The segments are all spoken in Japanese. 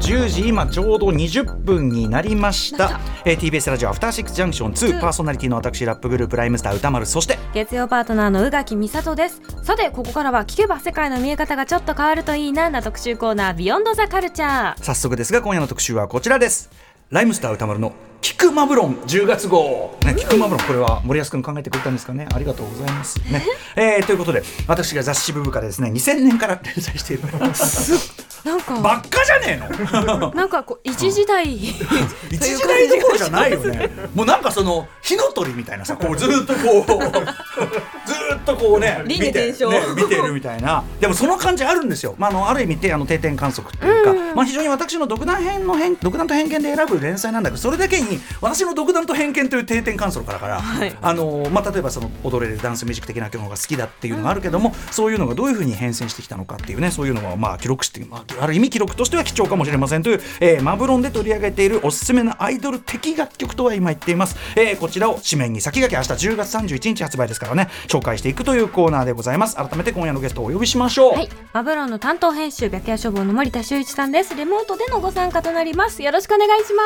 10時今ちょうど20分になりました、えー、TBS ラジオアフターシックスジャンクション2パーソナリティの私ラップグループライムスター歌丸そして月曜パートナーの宇垣美里です。さてここからは聞けば世界の見え方がちょっと変わるといいなな特集コーナービヨンドザカルチャー。早速ですが今夜の特集はこちらです。ライムスター歌丸のキクマブロン10月号、ね、キクマブロンこれは森保君考えてくれたんですかね？ありがとうございます。ね、えー、ということで私が雑誌ブブカでですね2000年から連載している なんか。ばっかじゃねえの？なんかこう一時代。一時代どころじゃないよね。もうなんかその火の鳥みたいなさ こうずっとこうずっとこうね輪見て,、ね、見てるみたいな。でもその感じあるんですよ、まあ、あのある意味てあの定点観測っていうか、まあ、非常に私の独断編の偏独断と偏見で選ぶ連載なんだけどそれだけに私の独断と偏見という定点観測からから、はい。あのまあ、例えばその踊れるダンスミュージック的なものが好きだっていうのがあるけども、そういうのがどういうふうに変遷してきたのかっていうねそういうのをまあ記録して、まあ、ある意味記録としては貴重かもしれませんという、えーマブロンで取り上げているおすすめのアイドル的楽曲とは今言っています、えーこちらを紙面に先駆け明日10月31日発売ですからね紹介していくというコーナーでございます改めて今夜のゲストをお呼びしましょう、はい、マブロンの担当編集白夜処方の森田修一さんです。リモートでのご参加となります。よろしくお願いしま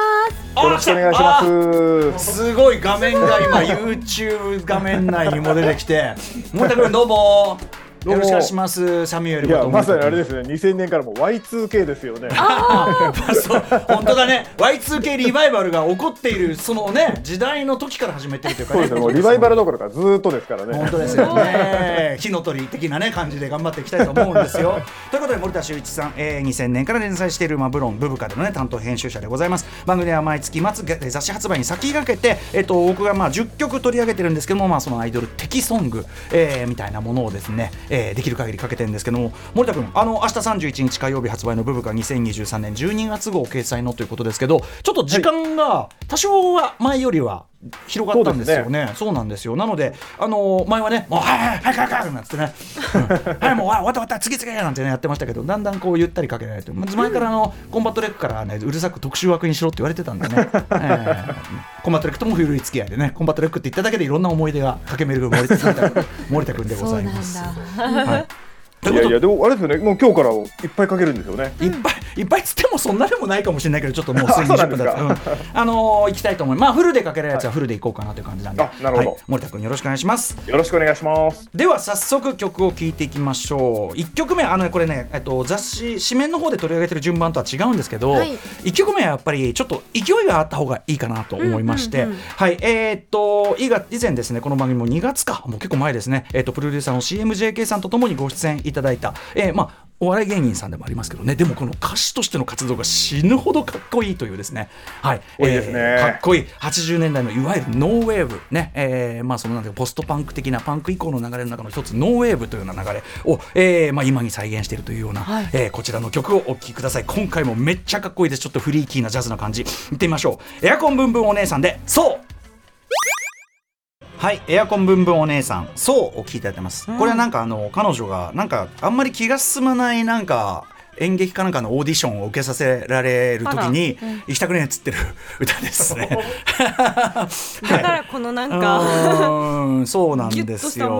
す。よろしくお願いします。すごい画面が今 YouTube 画面内にも出てきて森田君どうもよろしくお願いします。サミュエルいや、まさにあれですね、2000年からもう Y2K ですよね。そう。本当だね。Y2K リバイバルが起こっているそのね時代の時から始めてるというかね。そうですね、もうリバイバルどころかずーっとですからね。本当ですよね。火の鳥的なね感じで頑張っていきたいと思うんですよ。ということで森田修一さん、えー、2000年から連載しているマブロンブブカでのね担当編集者でございます。番組では毎月末げ雑誌発売に先駆けてえっ、と僕がまあ10曲取り上げてるんですけどもまあそのアイドル的ソング、えー、みたいなものをですね、えー、できる限りかけてるんですけども森田君あの明日31日火曜日発売のブブカ2023年12月号掲載のということですけどちょっと時間が多少は前よりは広がったんですよね。そうなんですよ。なので、あのー前はね、もう、はいはいはいはいはいなんつってね、うん。はい、もう、わった終わった、次々なんてね、やってましたけど、だんだんこう、ゆったりかけられて、まず前からあの、コンバットレックからね、うるさく特集枠にしろって言われてたんでね、えーコンバットレックとも古い付き合いでね、コンバットレックって言っただけでいろんな思い出が駆け巡る森田君森田君でございます。はい。といやいや、でもあれですよね、もう今日からいっぱいかけるんですよね。いっぱいいっぱいつってもそんなでもないかもしれないけどちょっともう すでに20そうなんですか。分だった、うん。あのー行きたいと思います。まあフルでかけるやつはフルでいこうかなという感じなんで、あなるほどはい。森田君よろしくお願いします。よろしくお願いします。では早速曲を聴いていきましょう。1曲目あのねこれね、えっと、雑誌紙面の方で取り上げてる順番とは違うんですけど、はい。1曲目はやっぱりちょっと勢いがあった方がいいかなと思いまして、うんうんうんはい。えーっと以前ですねこの番組も2月か。もう結構前ですね、えっとプロデューサーの CMJK さんとともにご出演いただいた、えーまあお笑い芸人さんでもありますけどね。でもこの歌手としての活動が死ぬほどかっこいいというですね。はい。多いですね。かっこいい。80年代のいわゆるノーウェーブ。ね、えーまあそのなんていうかポストパンク的なパンク以降の流れの中の一つノーウェーブというような流れを、えーまあ、今に再現しているというような、はい。えーこちらの曲をお聴きください。今回もめっちゃかっこいいです。ちょっとフリーキーなジャズな感じ。いってみましょう。エアコンブンブンお姉さんでそうはい、エアコンブンブンお姉さん、そうお聞きいただいてます。これはなんかあの彼女がなんかあんまり気が進まないなんか演劇かなんかのオーディションを受けさせられる時に行きたくねえっつってる 歌ですね。だからこのなんうか、ーんそうなんですよ。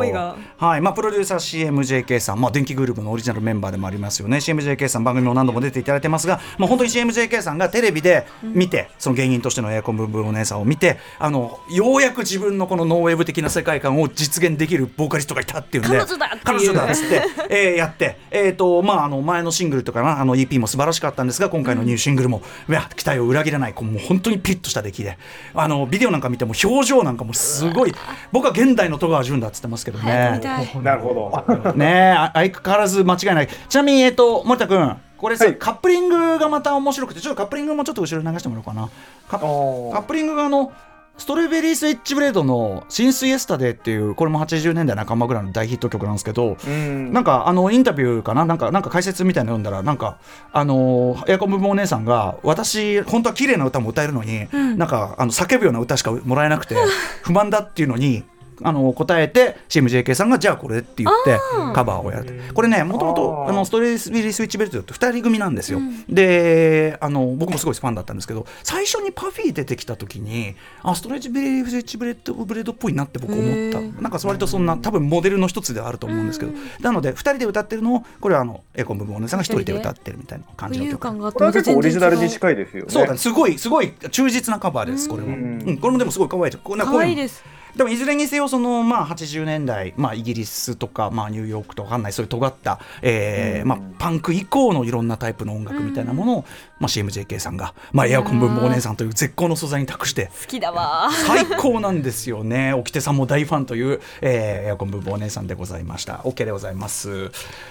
はい、まあプロデューサー CMJK さん、まあ電気グループのオリジナルメンバーでもありますよね。CMJK さん番組も何度も出ていただいてますが、まあ本当に CMJK さんがテレビで見て、その芸人としてのエアコンブンブンお姉さんを見て、あのようやく自分のこのノーウェーブ的な世界観を実現できるボーカリストがいたっていうんで、彼女だっていう彼女だっつって、えーやって、えっ、とまああの前のシングルとかな。あの EP も素晴らしかったんですが、今回のニューシングルも、いや期待を裏切らない、こうもう本当にピリッとした出来で、あのビデオなんか見ても表情なんかもすごい、僕は現代の戸川純だっつってますけどね。なるほど。ね相変わらず間違いない。ちなみにえっ、と森田君。これさ、はい。カップリングがまた面白くてちょっとカップリングもちょっと後ろに流してもらおうかな。カップリングがあのストロベリースイッチブレードの「シンスイエスタデー」っていうこれも80年代半ばぐらいの大ヒット曲なんですけど、うん。なんかあのインタビューかな？なんかなんか解説みたいなの読んだらなんかあのーエアコン部分お姉さんが私本当は綺麗な歌も歌えるのに、なんかあの叫ぶような歌しかもらえなくて 不満だっていうのにあの答えて CMJK さんがじゃあこれって言ってカバーをやる。これねもともとストレビリースイッチベルトって2人組なんですよ、であの僕もすごいファンだったんですけど最初にパフィー出てきた時にあストレッチビリースイッチブレッドブレードっぽいなって僕思った。なんか割とそんな多分モデルの一つではあると思うんですけど、なので2人で歌ってるのをこれはあのエコン部分お姉さんが1人で歌ってるみたいな感じの曲。これは結構オリジナルにい近いですよね。そうだね。すごいすごい忠実なカバーですこれは、ううん。んこれもでもすごい可愛い。こんな可愛いですでもいずれにせよその、まあ、80年代、まあ、イギリスとか、まあ、ニューヨークとかわかんないそういう尖った、えーうん。まあ、パンク以降のいろんなタイプの音楽みたいなものを、まあ、CMJK さんが、まあ、エアコン分母お姉さんという絶好の素材に託して好きだわ。最高なんですよね。沖手さんも大ファンという、えーエアコン分母お姉さんでございました。OK でございます。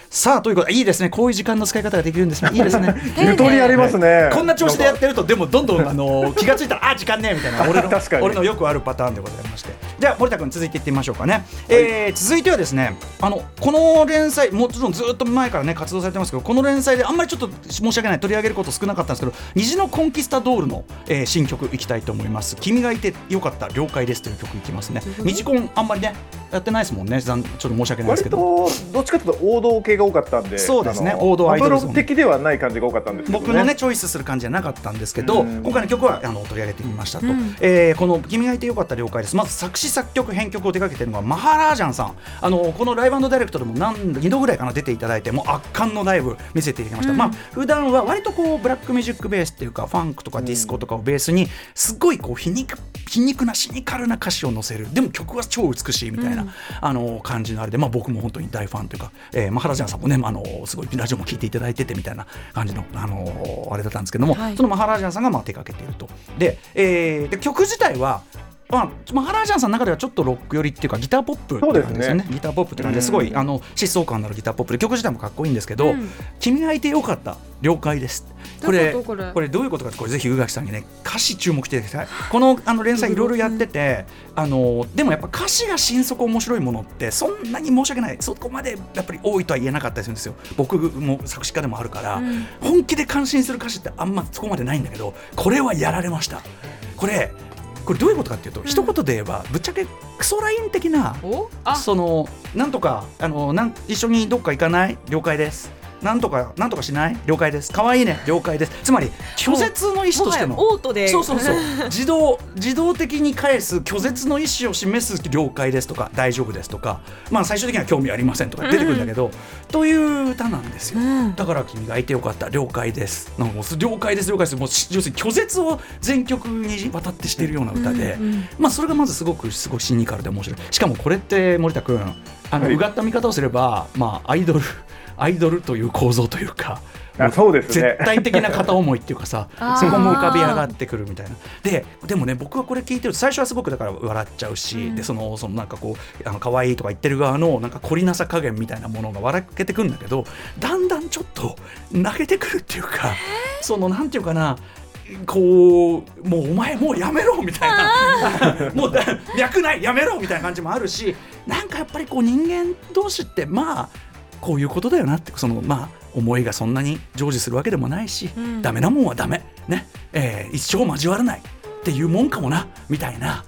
さあということでいいですね。こういう時間の使い方ができるんですね。いいですね。ゆとりありますね。こんな調子でやってるとでもどんどんあの 気がついたらあ時間ねみたいな。俺の確かに。俺のよくあるパターンでございましてじゃあ森田君続いていってみましょうかね、えー続いてはですねあのこの連載もちろんずっと前からね活動されてますけどこの連載であんまりちょっと申し訳ない取り上げること少なかったんですけど虹のコンキスタドールの、えー新曲いきたいと思います。君がいてよかった了解ですという曲いきますね。虹コンあんまりねやってないですもんね。残ちょっと申し訳ないですけ割どとどっちかというと王道系が多かったんで、そうですね。王道アイドル的ではない感じが多かったんですけどね。僕のねチョイスする感じじゃなかったんですけど、うん。今回の曲はあの取り上げてみましたと、うん。えーこの「君がいてよかった了解です」まず作詞作曲編曲を手掛けているのがマハラージャンさん。あのこのライブダイレクトでも何2度ぐらいかな出ていただいてもう圧巻のライブ見せていただきました、うん。まあ普段は割とこうブラックミュージックベースっていうかファンクとかディスコとかをベースにすごいこう皮肉皮肉なシニカルな歌詞を載せる。でも曲は超美しいみたいな、うん。あの感じのあれで、まあ、僕も本当に大ファンというか、えー、マハラジャンさんもね、まあ、あのすごいラジオも聞いていただいててみたいな感じの、あのあれだったんですけども、はい。そのマハラジャンさんがまあ手掛けていると。で,、えーで曲自体はまあ、マハラジャンさんの中ではちょっとロック寄りっていうかギターポップって感じですよね。ギターポップって感じですごい、うん。あの疾走感のあるギターポップ。で曲自体もかっこいいんですけど「うん。君がいてよかった。了解です」これことこれどういうことかこれぜひ宇垣さんにね歌詞注目していただきたい。このあの連載いろいろやっててあのでもやっぱ歌詞が心底面白いものってそんなに申し訳ない。そこまでやっぱり多いとは言えなかったりするんですよ。僕も作詞家でもあるから、うん。本気で感心する歌詞ってあんまそこまでないんだけどこれはやられました。これこれどういうことかっていうと、一言で言えばぶっちゃけクソライン的なそのなんとかあのなん一緒にどっか行かない？了解ですなんとかなんとかしない？了解です。可愛いね。了解です。つまり拒絶の意思としての。オートで。そうそうそう。自動自動的に返す拒絶の意思を示す了解ですとか大丈夫ですとか。まあ最終的には興味ありませんとか出てくるんだけど、という歌なんですよ、うん。だから君がいてよかった。了解です。なんかもう了解です了解です。もうし要するに拒絶を全曲にわたってしているような歌で、うんうんまあそれがまずすごくすごいシニカルで面白い。しかもこれって森田君あの、はいうがった見方をすればまあアイドルアイドルという構造というかあそうですね。絶対的な片思いっていうかさそこも浮かび上がってくるみたいな。ででもね僕はこれ聞いてると最初はすごくだから笑っちゃうし、うん。でそのそのなんかこうあの可愛いとか言ってる側のなんか懲りなさ加減みたいなものが笑けてくるんだけどだんだんちょっと泣けてくるっていうかそのなんていうかなこうもうお前もうやめろみたいな。もうだ脈ないやめろみたいな感じもあるしなんかやっぱりこう人間同士ってまあこういうことだよなってそのまあ思いがそんなに成就するわけでもないし、うん。ダメなもんはダメ。ね、えー一生交わらないっていうもんかもなみたいな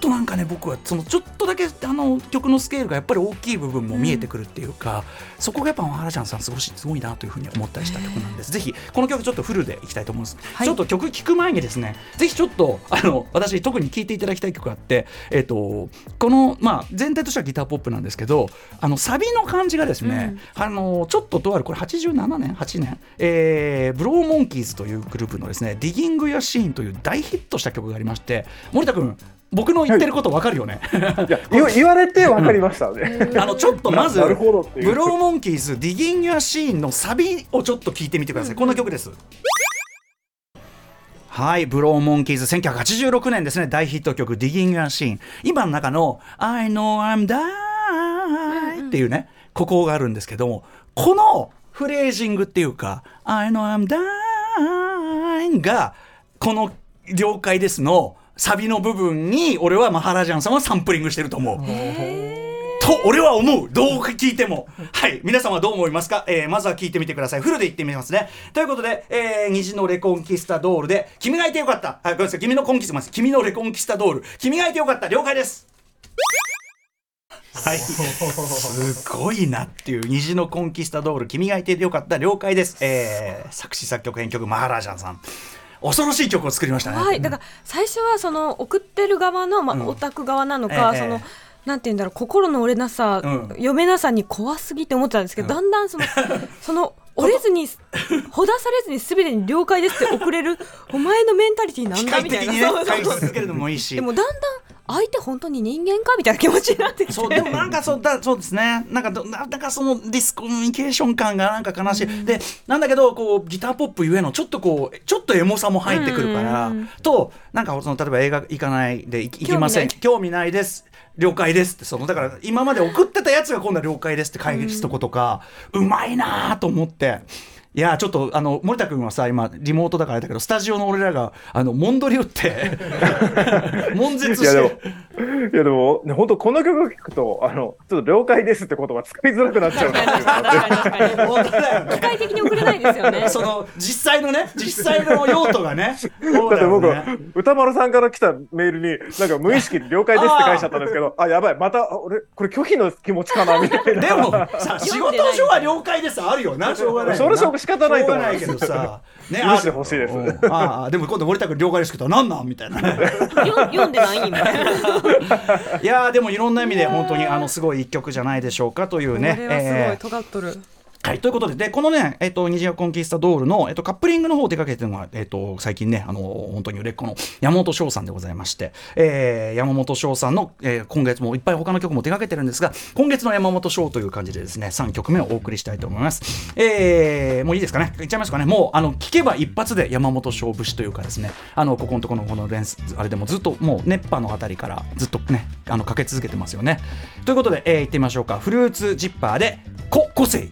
となんかね僕はそのちょっとだけあの曲のスケールがやっぱり大きい部分も見えてくるっていうか、そこがやっぱ原ちゃんさんすごいすごいなというふうに思ったりした曲なんです。ぜひこの曲ちょっとフルでいきたいと思うんです、はい。ちょっと曲聴く前にですねぜひちょっとあの私特に聴いていただきたい曲があってえっ、とこのまあ全体としてはギターポップなんですけどあのサビの感じがですね、あのちょっととあるこれ87年8年、えーブローモンキーズというグループのですねディギングやシーンという大ヒットした曲がありまして森田君僕の言ってること分かるよね、いや言われて分かりましたね。あのちょっとまずブローモンキーズディギングやシーンのサビをちょっと聞いてみてください、この曲です。はい、ブローモンキーズ1986年ですね。大ヒット曲「ディギング・アシーン」今の中の「I know I'm dying」っていうねここがあるんですけどもこのフレージングっていうか「I know I'm dying」がこの「了解です」のサビの部分に俺はマハラジャンさんはサンプリングしてると思う。と俺は思う。どう聞いても。はい。皆さんはどう思いますか、えーまずは聞いてみてください。フルで言ってみますね。ということで、えー虹のレコンキスタドールで「君がいてよかった」あごめんなさい。君のコンキスタ君のレコンキスタドール「君がいてよかった」了解です。はい、すごいなっていう。虹のコンキスタドール。君がいてよかった。了解です、えー、作詞作曲編曲マハラージャンさん恐ろしい曲を作りましたね。はい、だから最初はその送ってる側の、まあ、うん。オタク側なのか、ええその。なんて言うんだろう心の折れなさ、うん。読めなさに怖すぎって思ってたんですけど、うん。だんだんその その折れずにほだされずにすべてに了解ですって送れるお前のメンタリティなん機だみたいな。械的にねそうそうそう返し続けるのもいいし。でもだんだん相手本当に人間かみたいな気持ちになってきて。そうでもなんかそうだそうですね。なんかどななんかそのディスコミュニケーション感がなんか悲しい、でなんだけどこうギターポップゆえのちょっとこうちょっとエモさも入ってくるから、うんとなんかその例えば映画行かないで行きません。興味ないです。了解ですってそのだから今まで送ってたやつが今度は了解ですって返すとことか、うまいなと思って。いやちょっとあの森田君はさ今リモートだからあれだけどスタジオの俺らがあのモンドリ打って 悶絶いやでもして、いやでも、ね、本当この曲を聞くと、あの、ちょっと了解ですって言葉使いづらくなっちゃうな機械的に送れないですよねその実際のね実際の用途がねだって僕、歌丸さんから来たメールに、なんか無意識に了解ですって返しちゃったんですけど、あやばい、また、あ俺、これ拒否の気持ちかなみたいな。でもさ仕事上は了解ですあるよなしょうがない仕方ないと思ないけどさ。ね許してほしいです。うん。ああでも今度森田君了解ですけどなんなん？みたいな。読んでないみたいないやーでもいろんな意味で本当にあのすごい一曲じゃないでしょうかというね。これはすごい。えー。尖っとる、はい、ということで、でこのね、えっと、虹がコンキスタドールの、えっと、カップリングの方を手掛けてるのが、えっと、最近ね、あの、本当に売れっ子の山本翔さんでございまして、えー山本翔さんの、えー今月もいっぱい他の曲も手掛けてるんですが、今月の山本翔という感じでですね、3曲目をお送りしたいと思います。えーもういいですかね？いっちゃいますかね？もう、あの、聞けば一発で山本翔節というかですね、あの、ここのところのこのレンス、あれでもずっともう熱波のあたりからずっとね、あの、かけ続けてますよね。ということで、えー、行ってみましょうか。フルーツジッパーで、こ、個性。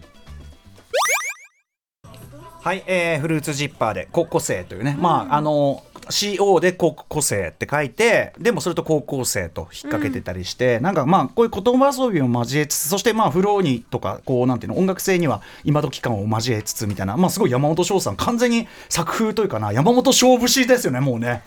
はい、えーフルーツジッパーで高校生というね、まああの CO で高校生って書いてでもそれと高校生と引っ掛けてたりして、なんかまあこういう言葉遊びを交えつつそしてまあフローにとかこうなんていうの音楽性には今時感を交えつつみたいなまあすごい山本翔さん完全に作風というかな山本翔節ですよねもうね。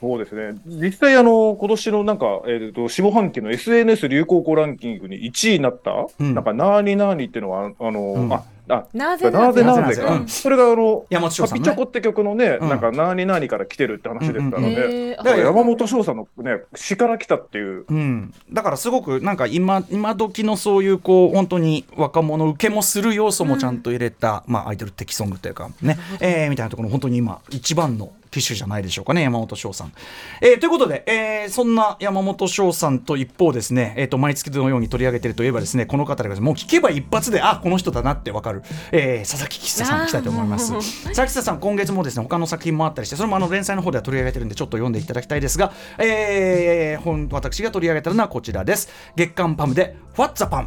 そうですね。実際、あの、今年のなんか、えっ、と、下半期の SNS 流行語ランキングに1位になった、うん。なんか、なーになーにっていうのは、あの、うん。あ、あ、なぜなぜななぜぜか、うん。それがあの、山本翔さんピチョコって曲のね、うん。なんか、なーになーにから来てるって話でしたのうんうんで、へーだから山本翔さんのね、詩から来たっていう、うん、だからすごくなんか今今時のそういうこう本当に若者受けもする要素もちゃんと入れた、まあ、アイドル的ソングというかね、えーみたいなところ本当に今一番の機種じゃないでしょうかね山本翔さん。えーということで、えーそんな山本翔さんと一方ですね、えー、と毎月のように取り上げているといえばですねこの方でもう聞けば一発であこの人だなってわかる、えー佐々木吉田さんに来たいと思います。佐々木さん今月もですね他の作品もあったりしてそれもあの連載の方では取り上げてるんでちょっと読んでいただきたいですが、えー本私が取り上げたのはこちらです。月刊パムで「What's the Pam」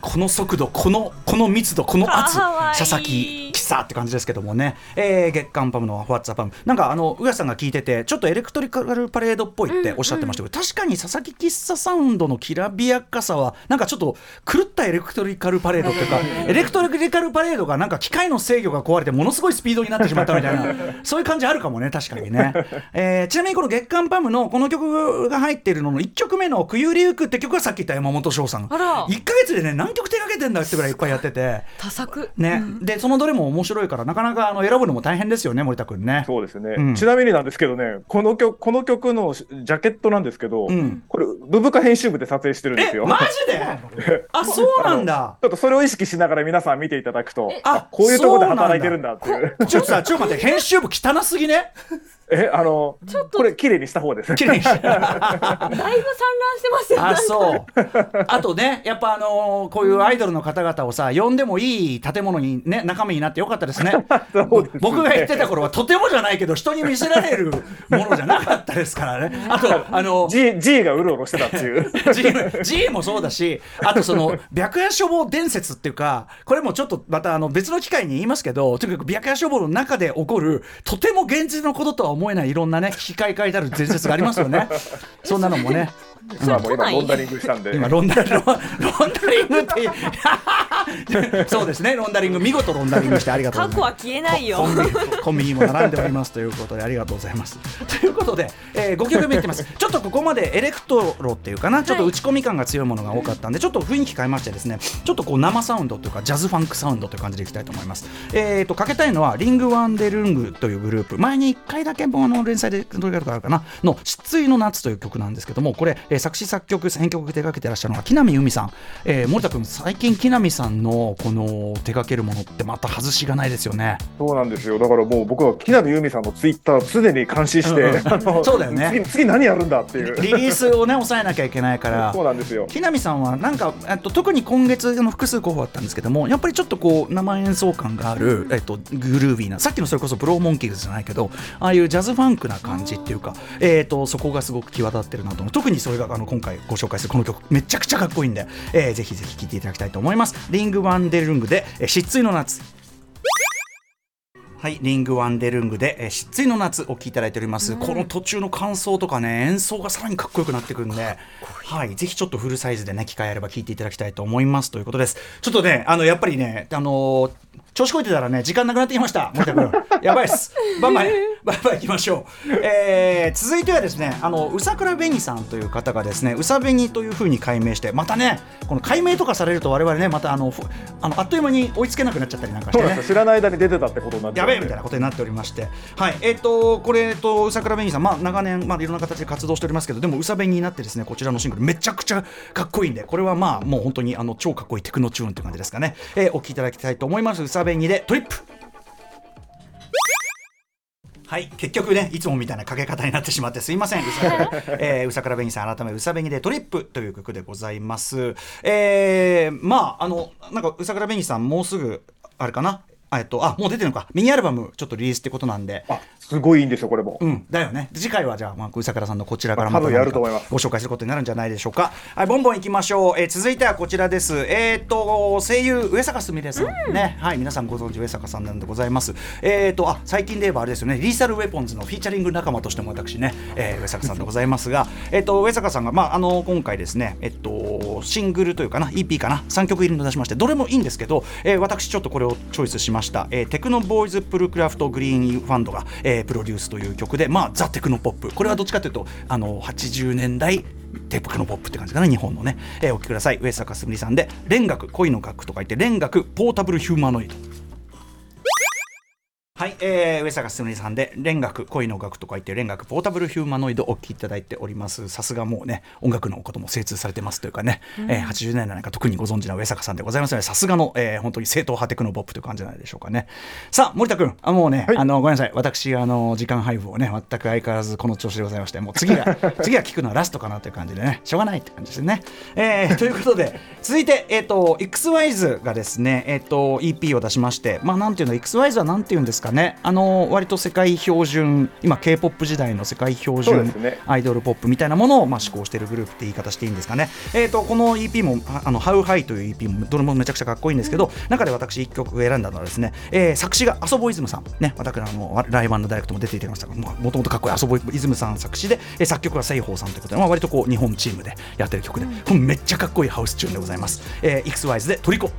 この速度このこの密度この圧。佐々木貴さって感じですけどもね、えー月刊パムの「フォッツァパム」なんかあの宇賀さんが聞いててちょっとエレクトリカルパレードっぽいっておっしゃってましたけど、確かに佐々木喫茶サウンドのきらびやかさはなんかちょっと狂ったエレクトリカルパレードっていうか エレクトリカルパレードがなんか機械の制御が壊れてものすごいスピードになってしまったみたいなそういう感じあるかもね確かにね、えーちなみにこの月刊パムのこの曲が入っているのの1曲目の「くゆりゆく」って曲はさっき言った山本翔さん。あら。1か月でね何曲手掛けてんだってぐらいいっぱいやってて。多作。ね、でそのどれも面白いからなかなかあの選ぶのも大変ですよね森田君ね。そうですね、うん。ちなみになんですけどね、この曲、この曲のジャケットなんですけど、うん。これ、ブブカ編集部で撮影してるんですよ。えマジで？あそうなんだ。ちょっとそれを意識しながら皆さん見ていただくと、ああこういうところで働いてるんだっていう。ちょっとさちょっと待って編集部汚すぎね？え、あの、これ、綺麗にした方です。綺麗にしてだいぶ散乱してますよ。あそう。あとねやっぱあのーこういうアイドルの方々をさ呼んでもいい建物にね中身になってよかったですね。そうですね。僕が言ってた頃はとてもじゃないけど人に見せられるものじゃなかったですからね。あとあの G, G がうろうろしてたっていう。G, G もそうだし、あとその白夜処方伝説っていうか、これもちょっとまたあの別の機会に言いますけど、とにかく白夜処方の中で起こる、とても現実のこととは思えないいろんなね、機械書いてある伝説がありますよね。そんなのもね。まあもう今ロンダリングしたんで。今ロンダロンロンダリングって そうですね。ロンダリング。見事ロンダリングしてありがとう。ございます過去は消えないよ。コンビニコンビニも並んでおりますということでありがとうございます。ということで、えー、5曲目いってます。ちょっとここまでエレクトロっていうかな、ちょっと打ち込み感が強いものが多かったんで、ちょっと雰囲気変えましてですね、ちょっとこう生サウンドというかジャズファンクサウンドという感じでいきたいと思います。えーとかけたいのはリングワンデルングというグループ、前に1回だけもうあの連載でどれかあるかな。の失意の夏という曲なんですけども、これ、えー作詞作曲編曲手掛けてらっしゃるのは木南由美さん。えー、森田君最近木南さんのこの手掛けるものってまた外しがないですよね。そうなんですよ。だからもう僕は木南由美さんのツイッター常に監視して、うんうんあのそうだよね次次何やるんだっていう。リリースをね抑えなきゃいけないからそうなんですよ。木南さんはなんかえっと特に今月の複数候補あったんですけどもやっぱりちょっとこう生演奏感がある、えっと、グルービーなさっきのそれこそブローモンキーズじゃないけどああいうジャズファンクな感じっていうか、えっとそこがすごく際立ってるなと思う特にそれがあの今回ご紹介するこの曲めちゃくちゃかっこいいんで、えーぜひぜひ聴いていただきたいと思います。リング・ワンデルングで「えー失墜の夏」はい、リング・ワンデルングで、えー、失墜の夏お聴きいただいております、この途中の感想とかね演奏がさらにかっこよくなってくるんで。はい、ぜひちょっとフルサイズでね機会あれば聴いていただきたいと思います。ということです。ちょっとねあのやっぱりねあのー調子こいてたらね時間なくなってきました。森田君。やばいっす。バンバン。バンバン行きましょう、えー続いてはですねあのうさくらべにさんという方がですねうさべにというふうに改名してまたねこの改名とかされると我々ねまたあのふあのあっという間に追いつけなくなっちゃったりなんかしてね。知らない間に出てたってことになっちゃう。んでやべえみたいなことになっておりまして、はい、えっ、と、これ、えっと、うさくらべにさん、まあ、長年、まあ、いろんな形で活動しておりますけど、でも、うさべになってですね、こちらのシングル、めちゃくちゃかっこいいんで、これはまあ、もう本当に、あの、超かっこいいテクノチューンという感じですかね。えーお聴きいただきたいと思います。うさべにで、トリップ。はい、結局ね、いつもみたいなかけ方になってしまってすいません。うさから、えー、うさからべにさん、改めうさべにでトリップという曲でございます。えー、まあ、あの、なんかうさからべにさん、もうすぐ、あれかな？あえっと、あ、もう出てるのか。ミニアルバム、ちょっとリリースってことなんで。あ、すごいいいんですよ、これも。うん、だよね。次回はじゃあ、まあ、うさからさんのこちらからまたやると思いますご紹介することになるんじゃないでしょうか。はい、ボンボンいきましょう。えー続いてはこちらです。えっ、と、声優、上坂すみれさん、ね。はい、皆さんご存知、上坂さんなんでございます。えっ、と、あ、最近で言えばあれですよね、リーサルウェポンズのフィーチャリング仲間としても私ね、えー上坂さんでございますが、えっと、上坂さんが、まあ、あの、今回ですね、えっと、シングルというかな、EP かな、3曲入りの出しまして、どれもいいんですけど、えー私ちょっとこれをチョイスしました。えーテクノボーイズプルクラフトグリーンファンドが、えープロデュースという曲で、まあ、ザ・テクノポップ。これはどっちかというと、あの、80年代、テクノポップって感じかな、日本のね。えーお聴きください。上坂すみさんで、連楽、恋の楽と書いて、連楽ポータブルヒューマノイド。はい、えー、上坂すみれさんで、連楽、恋の楽と書いて、連楽ポータブルヒューマノイドをお聴きいただいております。さすがもうね、音楽のことも精通されてますというかね、えー80年代なんか特にご存知な上坂さんでございますので、さすがの、えー本当に正統派テクノポップという感じじゃないでしょうかね。さあ、森田君、あもうね、はいあのごめんなさい、私、あの時間配分をね、全く相変わらずこの調子でございまして、もう次が、次が聞くのはラストかなという感じでね、しょうがないって感じですね。えー ということで、続いて、えっ、と、XYZ がですね、えっ、と、EP を出しまして、まあ、なんていうの、XYZ はなんていうんですかね、あの割と世界標準、今、K-POP 時代の世界標準アイドルポップみたいなものを、まあ、施行しているグループって言い方していいんですかね。えー、とこの EP もああの How High という EP もどれもめちゃくちゃかっこいいんですけど、中で私1曲選んだのはですね、えー作詞がアソボイズムさん。ね私あのライブダイレクトも出ていただきましたがもともとかっこいいアソボイズムさん作詞で、えー作曲は西宝さんということで、まあ、割とこう日本チームでやってる曲で、これめっちゃかっこいいハウスチューンでございます。えー、XYZ でトリコ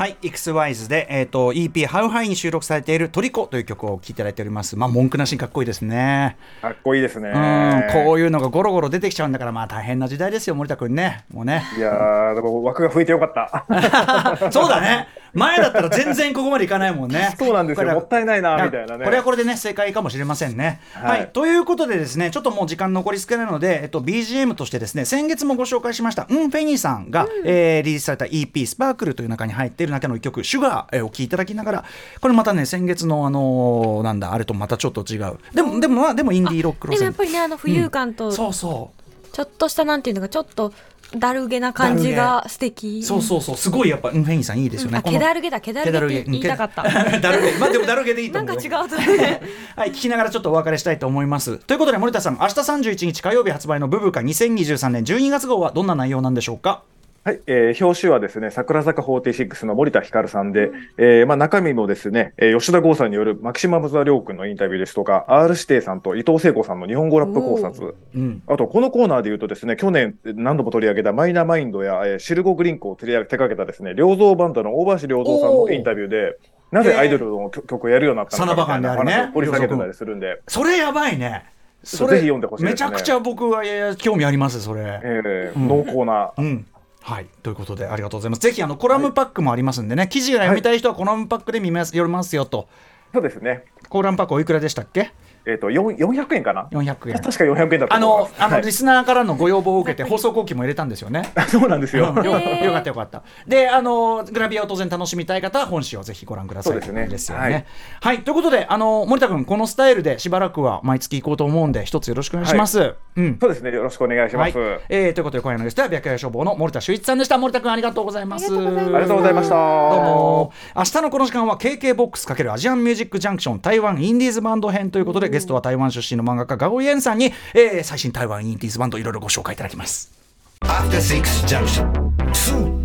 はい、XYZ で、えー、と EP「How High」に収録されている「トリコ」という曲を聴いていただいております。まあ文句なしにかっこいいですね。かっこいいですね。うん、こういうのがゴロゴロ出てきちゃうんだから、まあ大変な時代ですよ、森田君ね。もうね。いやー、でも枠が増えてよかった。そうだね。前だったら全然ここまでいかないもんね。そうなんですよ。もったいないな、みたいなね。これはこれでね、正解かもしれませんね。は、はいいということでですね、ちょっともう時間残り少ないので、えっと、BGM としてですね、先月もご紹介しました、うん、フェニーさんが、えーリリースされた EP、スパークルという中に入っている中の一曲、シュガー、えー、お聴きいただきながら、これまたね、先月のあのーなんだ、あれとまたちょっと違う。でも、でも、まあ、でもインディーロック路線でもやっ。ぱりねあの浮遊感とちょそうそう。っとしたなんていうのかちょっとだるげな感じが素敵そうそうそう、すごいやっぱ、うん、フェニーさんいいですよね。けだるげだけだるげ言いたかった だるげ。まあでもだるげでいいと思うよ。なんか違うとはい、聞きながらちょっとお別れしたいと思います。ということで森田さん、明日31日火曜日発売のブブカ2023年12月号はどんな内容なんでしょうか？はい、えー表紙はですね、桜坂46の森田ひかるさんで、えーまあ、中身もですね、えー吉田剛さんによるマキシマムザ・リョウ君のインタビューですとか、R 指定さんと伊藤聖子さんの日本語ラップ考察、うん。あと、このコーナーで言うとですね、去年何度も取り上げたマイナマインドや、えーシルゴグリンクを手手掛けたですね、良造バンドの大橋良造さんのインタビューで、なぜアイドルの曲曲をやるようになったのかみたいなサナバカンであるね話を掘り下げてたりするんで、それやばいね。それぜひ読んでほしいですね。めちゃくちゃ僕はいやいや興味ありますそれ。えーうん濃厚なうんはい。ということでありがとうございます。ぜひあのコラムパックもありますんでね、記事が読みたい人はコラムパックで見ます読みますよと。そうですね。コラムパックおいくらでしたっけ？えっ、と、4 400円かな？400円確か400円だったあ。のあの、はいリスナーからのご要望を受けて放送後期も入れたんですよねそうなんですよ。うんよよかったよかった。で、あのグラビアを当然楽しみたい方は本誌をぜひご覧ください。そうですねですよね。はいはい、ということで、あの森田君このスタイルでしばらくは毎月行こうと思うんで、一つよろしくお願いします。うん。そうですね。よろしくお願いします。はい、えーということで今夜のゲストは白夜消防の森田修一さんでした。森田君ありがとうございます。ありがとうございますありがとうございました。どうも明日のこの時間は KK ボックス×アジアンミュージックジャンクション台湾インディーズバンド編ということでゲストは台湾出身の漫画家ガオイエンさんに、えー最新台湾インディーズバンドいろいろご紹介いただきます。After Six Junction.